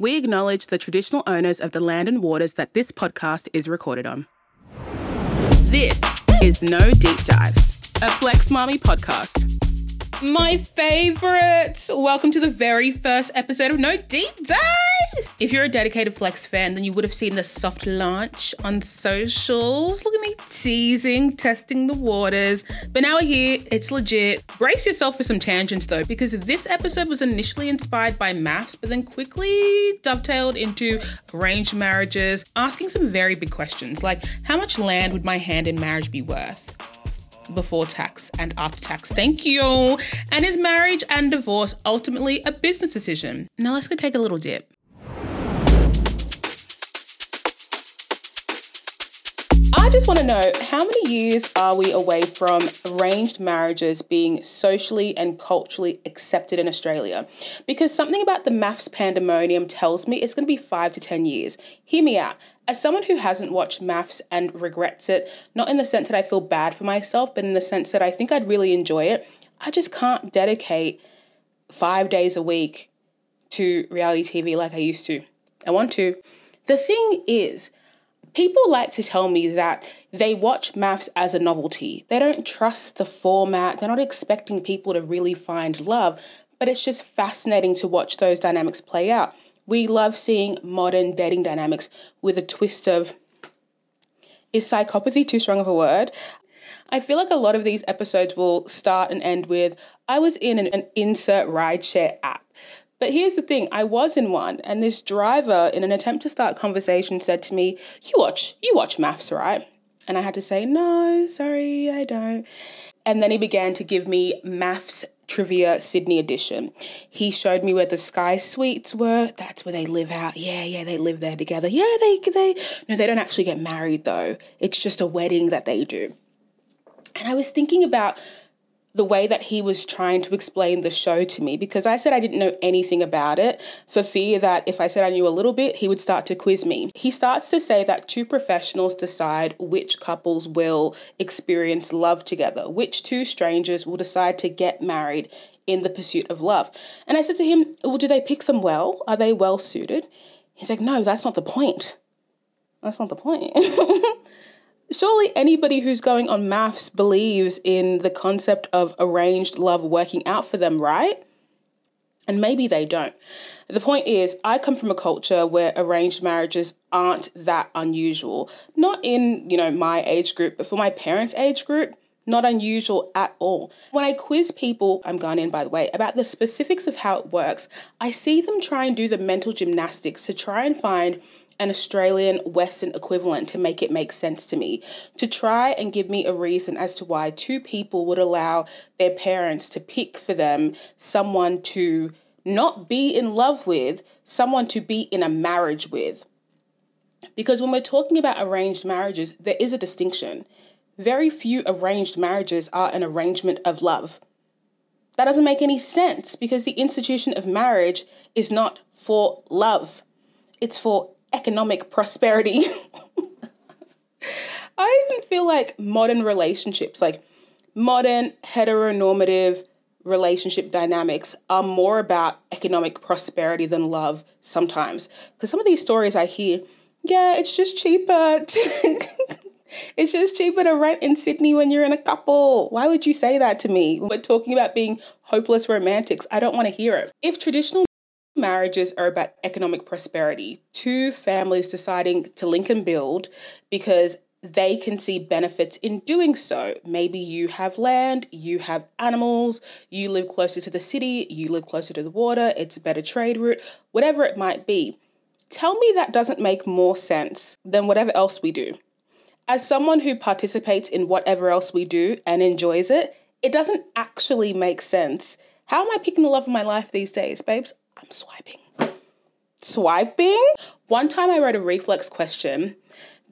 we acknowledge the traditional owners of the land and waters that this podcast is recorded on. This is No Deep Dives, a Flex Mami podcast. My favorite. Welcome to the very first episode of No Deep Dives. If you're a dedicated Flex fan, then you would have seen the soft launch on socials. Look at me teasing, testing the waters. But now we're here, it's legit. Brace yourself for some tangents though, because this episode was initially inspired by MAFS, but then quickly dovetailed into arranged marriages, asking some very big questions like how much land would my hand in marriage be worth? Before tax and after tax. Thank you. And is marriage and divorce ultimately a business decision? Now let's go take a little dip. Just want to know how many years are we away from arranged marriages being socially and culturally accepted in Australia? Because something about the MAFS pandemonium tells me it's going to be five to 10 years. Hear me out. As someone who hasn't watched MAFS and regrets it, not in the sense that I feel bad for myself, but in the sense that I think I'd really enjoy it, I just can't dedicate five days a week to reality TV like I used to. I want to. The thing is, people like to tell me that they watch MAFS as a novelty. They don't trust the format, they're not expecting people to really find love, but it's just fascinating to watch those dynamics play out. We love seeing modern dating dynamics with a twist of is psychopathy too strong of a word? I feel like a lot of these episodes will start and end with I was in an, an insert rideshare app. But here's the thing, I was in one, and this driver, in an attempt to start conversation, said to me, You watch, you watch MAFS, right? And I had to say, No, sorry, I don't. And then he began to give me MAFS Trivia Sydney edition. He showed me where the Sky Suites were. That's where they live out. Yeah, yeah, they live there together. Yeah, they they no, they don't actually get married though. It's just a wedding that they do. And I was thinking about the way that he was trying to explain the show to me because I said I didn't know anything about it for fear that if I said I knew a little bit, he would start to quiz me. He starts to say that two professionals decide which couples will experience love together, which two strangers will decide to get married in the pursuit of love. And I said to him, Well, do they pick them well? Are they well suited? He's like, No, that's not the point. That's not the point. surely anybody who's going on MAFS believes in the concept of arranged love working out for them, right? And maybe they don't. The point is, I come from a culture where arranged marriages aren't that unusual. Not in, you know, my age group, but for my parents' age group, not unusual at all. When I quiz people, I'm Ghanaian by the way, about the specifics of how it works, I see them try and do the mental gymnastics to try and find an Australian Western equivalent to make it make sense to me, to try and give me a reason as to why two people would allow their parents to pick for them someone to not be in love with, someone to be in a marriage with. Because when we're talking about arranged marriages, there is a distinction. Very few arranged marriages are an arrangement of love. That doesn't make any sense because the institution of marriage is not for love, it's for economic prosperity. I even feel like modern relationships, like modern heteronormative relationship dynamics, are more about economic prosperity than love sometimes. Because some of these stories I hear, yeah, it's just cheaper. It's just cheaper to rent in Sydney when you're in a couple. Why would you say that to me? We're talking about being hopeless romantics. I don't want to hear it. If traditional marriages are about economic prosperity, two families deciding to link and build because they can see benefits in doing so. Maybe you have land, you have animals, you live closer to the city, you live closer to the water, it's a better trade route, whatever it might be. Tell me that doesn't make more sense than whatever else we do. As someone who participates in whatever else we do and enjoys it, it doesn't actually make sense. How am I picking the love of my life these days, babes? I'm swiping. Swiping? One time I wrote a reflex question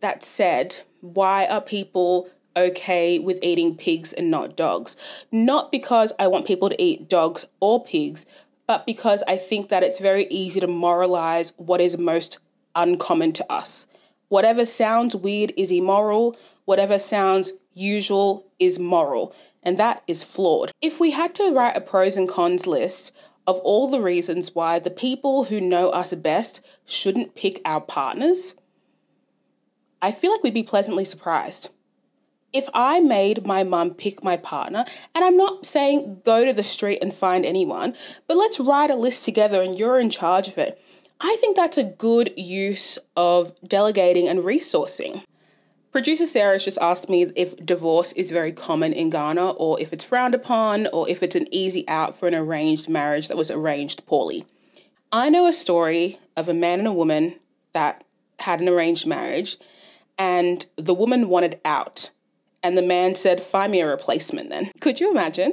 that said, Why are people okay with eating pigs and not dogs? Not because I want people to eat dogs or pigs, but because I think that it's very easy to moralize what is most uncommon to us. Whatever sounds weird is immoral, whatever sounds usual is moral, and that is flawed. If we had to write a pros and cons list of all the reasons why the people who know us best shouldn't pick our partners, I feel like we'd be pleasantly surprised. If I made my mum pick my partner, and I'm not saying go to the street and find anyone, but let's write a list together and you're in charge of it. I think that's a good use of delegating and resourcing. Producer Sarah's just asked me if divorce is very common in Ghana or if it's frowned upon or if it's an easy out for an arranged marriage that was arranged poorly. I know a story of a man and a woman that had an arranged marriage and the woman wanted out and the man said, Find me a replacement then. Could you imagine?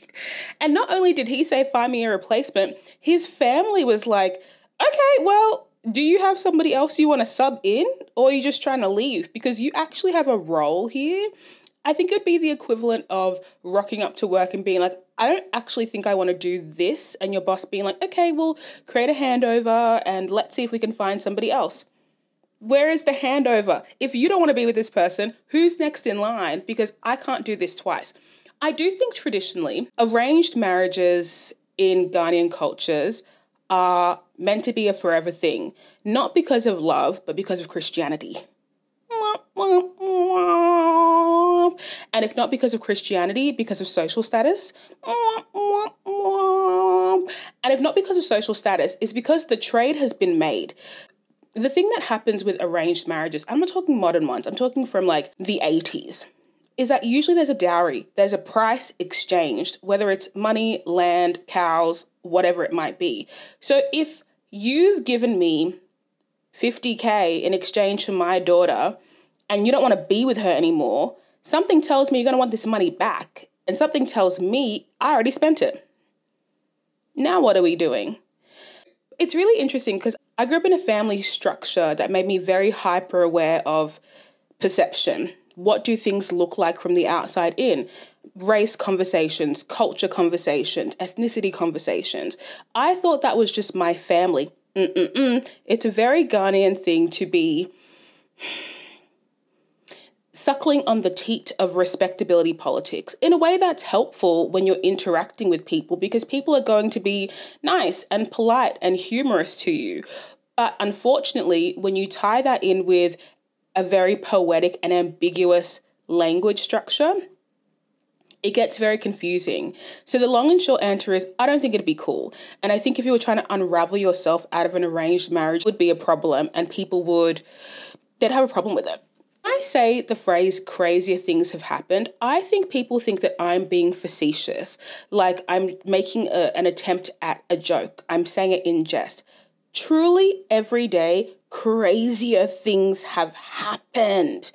and not only did he say, Find me a replacement, his family was like, Okay, well, do you have somebody else you want to sub in or are you just trying to leave? Because you actually have a role here. I think it'd be the equivalent of rocking up to work and being like i don't actually think i want to do this and your boss being like okay we'll create a handover and let's see if we can find somebody else. Where is the handover? If you don't want to be with this person who's next in line? Because i can't do this twice. I do think traditionally arranged marriages in ghanaian cultures are meant to be a forever thing, not because of love, but because of Christianity. And if not because of Christianity, because of social status. And if not because of social status, it's because the trade has been made. The thing that happens with arranged marriages, I'm not talking modern ones, I'm talking from like the 80s is that usually there's a dowry, there's a price exchanged, whether it's money, land, cows, whatever it might be. So if you've given me 50K in exchange for my daughter and you don't want to be with her anymore, something tells me you're going to want this money back. And something tells me I already spent it. Now, what are we doing? It's really interesting because I grew up in a family structure that made me very hyper aware of perception what do things look like from the outside in? Race conversations, culture conversations, ethnicity conversations. I thought that was just my family. Mm-mm-mm. It's a very Ghanaian thing to be suckling on the teat of respectability politics in a way that's helpful when you're interacting with people because people are going to be nice and polite and humorous to you. But unfortunately, when you tie that in with a very poetic and ambiguous language structure, it gets very confusing. So the long and short answer is I don't think it'd be cool. And I think if you were trying to unravel yourself out of an arranged marriage would be a problem and people would they'd have a problem with it. I say the phrase crazier things have happened, I think people think that I'm being facetious, like I'm making a, an attempt at a joke. I'm saying it in jest. Truly, every day, crazier things have happened.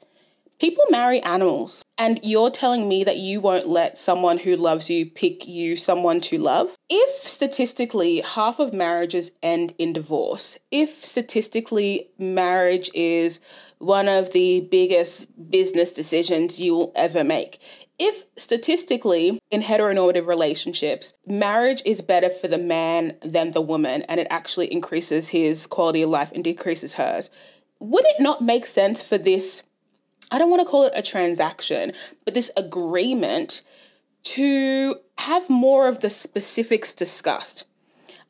People marry animals, and you're telling me that you won't let someone who loves you pick you someone to love? If statistically half of marriages end in divorce, if statistically marriage is one of the biggest business decisions you will ever make, if statistically in heteronormative relationships, marriage is better for the man than the woman and it actually increases his quality of life and decreases hers, would it not make sense for this? I don't want to call it a transaction, but this agreement to have more of the specifics discussed.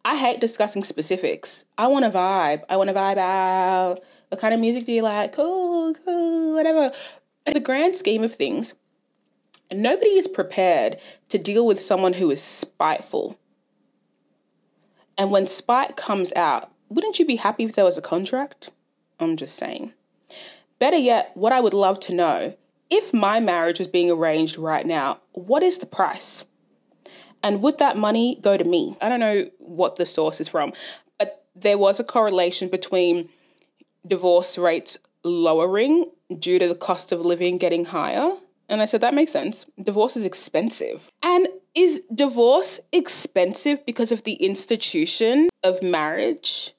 I hate discussing specifics. I want to vibe. I want to vibe out. What kind of music do you like? Cool, cool, whatever. In the grand scheme of things, Nobody is prepared to deal with someone who is spiteful. And when spite comes out, wouldn't you be happy if there was a contract? I'm just saying. Better yet, what I would love to know if my marriage was being arranged right now, what is the price? And would that money go to me? I don't know what the source is from, but there was a correlation between divorce rates lowering due to the cost of living getting higher and I said, that makes sense. Divorce is expensive. And is divorce expensive because of the institution of marriage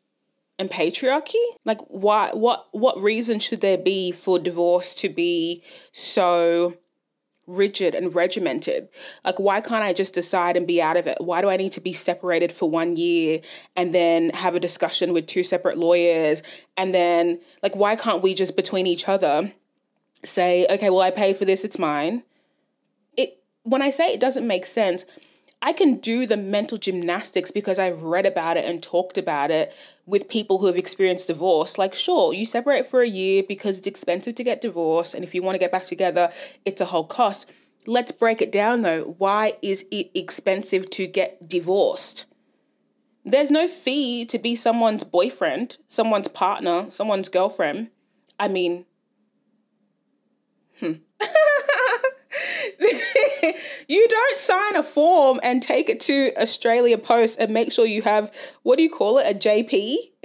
and patriarchy? Like why what what reason should there be for divorce to be so rigid and regimented? Like why can't I just decide and be out of it? Why do I need to be separated for 1 year and then have a discussion with two separate lawyers and then like why can't we just between each other say, okay, well, I pay for this, it's mine. It when I say it doesn't make sense, I can do the mental gymnastics because I've read about it and talked about it with people who have experienced divorce. Like, sure, you separate for a year because it's expensive to get divorced. And if you want to get back together, it's a whole cost. Let's break it down though. Why is it expensive to get divorced? There's no fee to be someone's boyfriend, someone's partner, someone's girlfriend. I mean, hmm. you don't sign a form and take it to Australia Post and make sure you have what do you call it a JP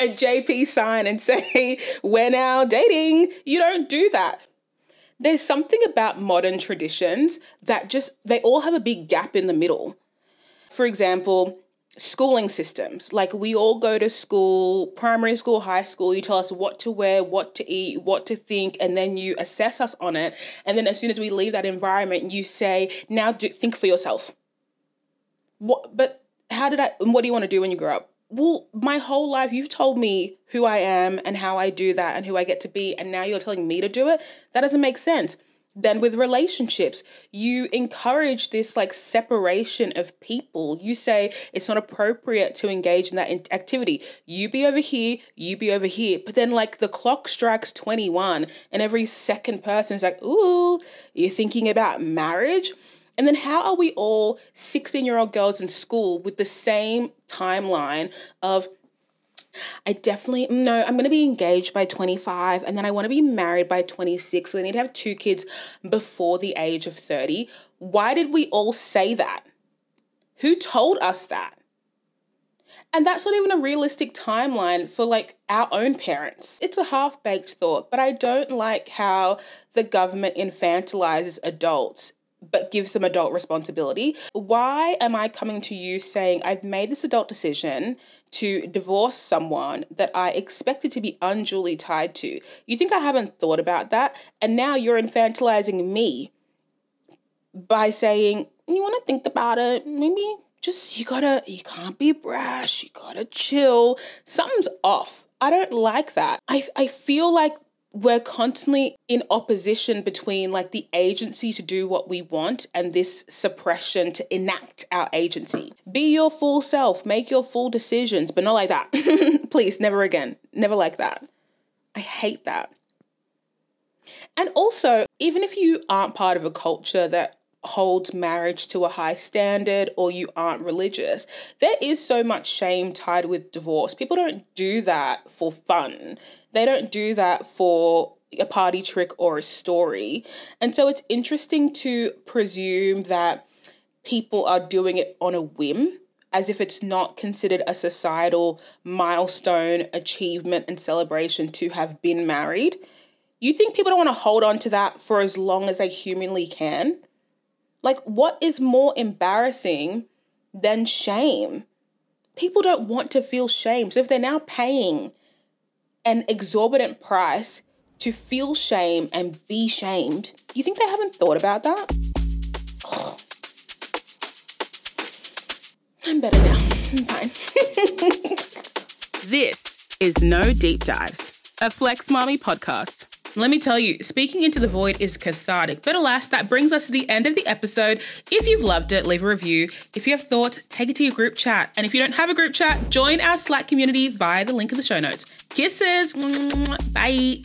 a JP sign and say we're now dating. You don't do that. There's something about modern traditions that just they all have a big gap in the middle. For example schooling systems. Like we all go to school, primary school, high school, you tell us what to wear, what to eat, what to think, and then you assess us on it. And then as soon as we leave that environment, you say, now do, think for yourself. What, but how did I, what do you want to do when you grow up? Well, my whole life, you've told me who I am and how I do that and who I get to be, and now you're telling me to do it? That doesn't make sense. Then with relationships, you encourage this like separation of people. You say it's not appropriate to engage in that activity. You be over here, you be over here. But then like the clock strikes 21 and every second person is like, "Ooh, you're thinking about marriage?" And then how are we all 16-year-old girls in school with the same timeline of I definitely no, I'm to be engaged by 25 and then I want to be married by 26. So I need to have two kids before the age of 30. Why did we all say that? Who told us that? And that's not even a realistic timeline for like our own parents. It's a half baked thought, but I don't like how the government infantilizes adults but gives them adult responsibility. Why am I coming to you saying I've made this adult decision to divorce someone that I expected to be unduly tied to? You think I haven't thought about that? And now you're infantilizing me by saying, you want to think about it, maybe just you gotta you can't be brash you gotta chill something's off i don't like that i i feel like we're constantly in opposition between like the agency to do what we want and this suppression to enact our agency. Be your full self, make your full decisions, but not like that. Please, never again. Never like that. I hate that. And also, even if you aren't part of a culture that holds marriage to a high standard or you aren't religious, there is so much shame tied with divorce. People don't do that for fun. They don't do that for a party trick or a story. And so it's interesting to presume that people are doing it on a whim as if it's not considered a societal milestone, achievement, and celebration to have been married. You think people don't want to hold on to that for as long as they humanly can? Like, what is more embarrassing than shame? People don't want to feel shame. So if they're now paying an exorbitant price to feel shame and be shamed, you think they haven't thought about that? Oh. I'm better now. I'm fine. this is No Deep Dives, a Flex Mami podcast. Let me tell you, speaking into the void is cathartic. But alas, that brings us to the end of the episode. If you've loved it, leave a review. If you have thoughts, take it to your group chat. And if you don't have a group chat, join our Slack community via the link in the show notes. Kisses. Bye.